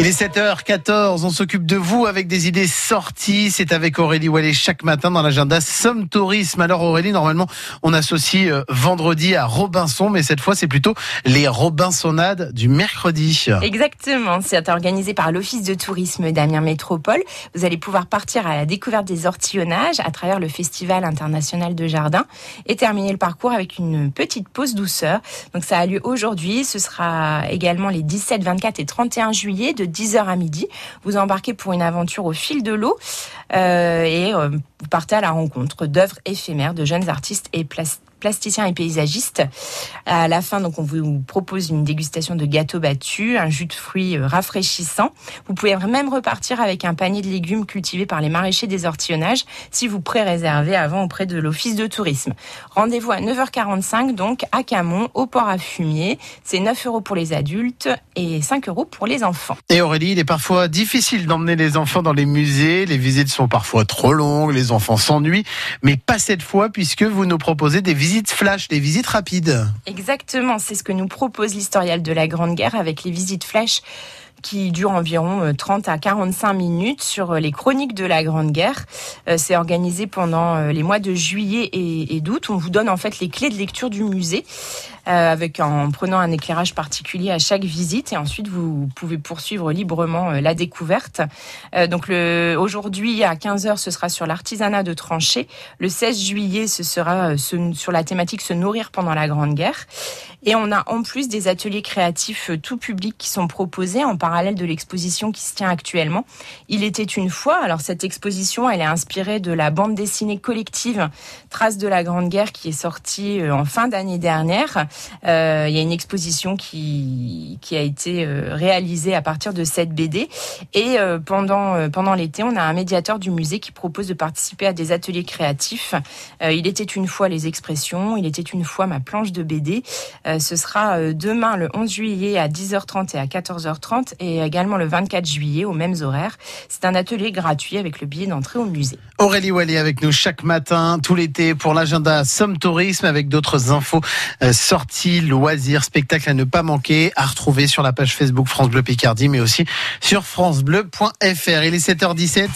Il est 7h14, on s'occupe de vous avec des idées sorties. C'est avec Aurélie Wallet chaque matin dans l'agenda Somme Tourisme. Alors Aurélie, normalement, on associe euh, vendredi à Robinson, mais cette fois, c'est plutôt les Robinsonades du mercredi. Exactement, c'est organisé par l'Office de tourisme d'Amiens Métropole. Vous allez pouvoir partir à la découverte des ortillonnages à travers le Festival international de jardin et terminer le parcours avec une petite pause douceur. Donc ça a lieu aujourd'hui, ce sera également les 17, 24 et 31 juillet de 10h à midi. Vous embarquez pour une aventure au fil de l'eau euh, et euh, vous partez à la rencontre d'œuvres éphémères de jeunes artistes et plastiques plasticien et paysagiste. À la fin, donc, on vous propose une dégustation de gâteaux battus, un jus de fruits euh, rafraîchissant. Vous pouvez même repartir avec un panier de légumes cultivés par les maraîchers des ortillonnages si vous pré-réservez avant auprès de l'office de tourisme. Rendez-vous à 9h45 donc à Camon, au port à fumier. C'est 9 euros pour les adultes et 5 euros pour les enfants. Et Aurélie, il est parfois difficile d'emmener les enfants dans les musées. Les visites sont parfois trop longues, les enfants s'ennuient, mais pas cette fois puisque vous nous proposez des visites visites flash, des visites rapides. Exactement, c'est ce que nous propose l'historial de la Grande Guerre avec les visites flash qui durent environ 30 euh, à 45 minutes sur euh, les chroniques de la Grande Guerre. Euh, c'est organisé pendant les mois de juillet et d'août. On vous donne en fait les clés de lecture du musée avec en prenant un éclairage particulier à chaque visite et ensuite vous pouvez poursuivre librement la découverte. Donc le aujourd'hui à 15h ce sera sur l'artisanat de tranchées. Le 16 juillet ce sera sur la thématique se nourrir pendant la Grande Guerre et on a en plus des ateliers créatifs tout publics qui sont proposés en parallèle de l'exposition qui se tient actuellement. Il était une fois. Alors cette exposition, elle est inspirée de la bande dessinée collective Traces de la Grande Guerre qui est sortie euh, en fin d'année dernière. Euh, il y a une exposition qui a été euh, réalisée à partir de cette BD. Et pendant pendant l'été, on a un médiateur du musée qui propose de participer à des ateliers créatifs. il était une fois les expressions, il était une fois ma planche de BD. ce sera demain le 11 juillet à 10h30 et à 14h30 et également le 24 juillet aux mêmes horaires. C'est un atelier gratuit avec le billet d'entrée au musée. Aurélie Wally avec nous chaque matin, tout l'été pour l'agenda Somme Tourisme avec d'autres infos, euh, sorties, loisirs, spectacles à ne pas manquer, à retrouver sur la page Facebook France Bleu Picardie mais aussi sur francebleu.fr. Il est 7h17.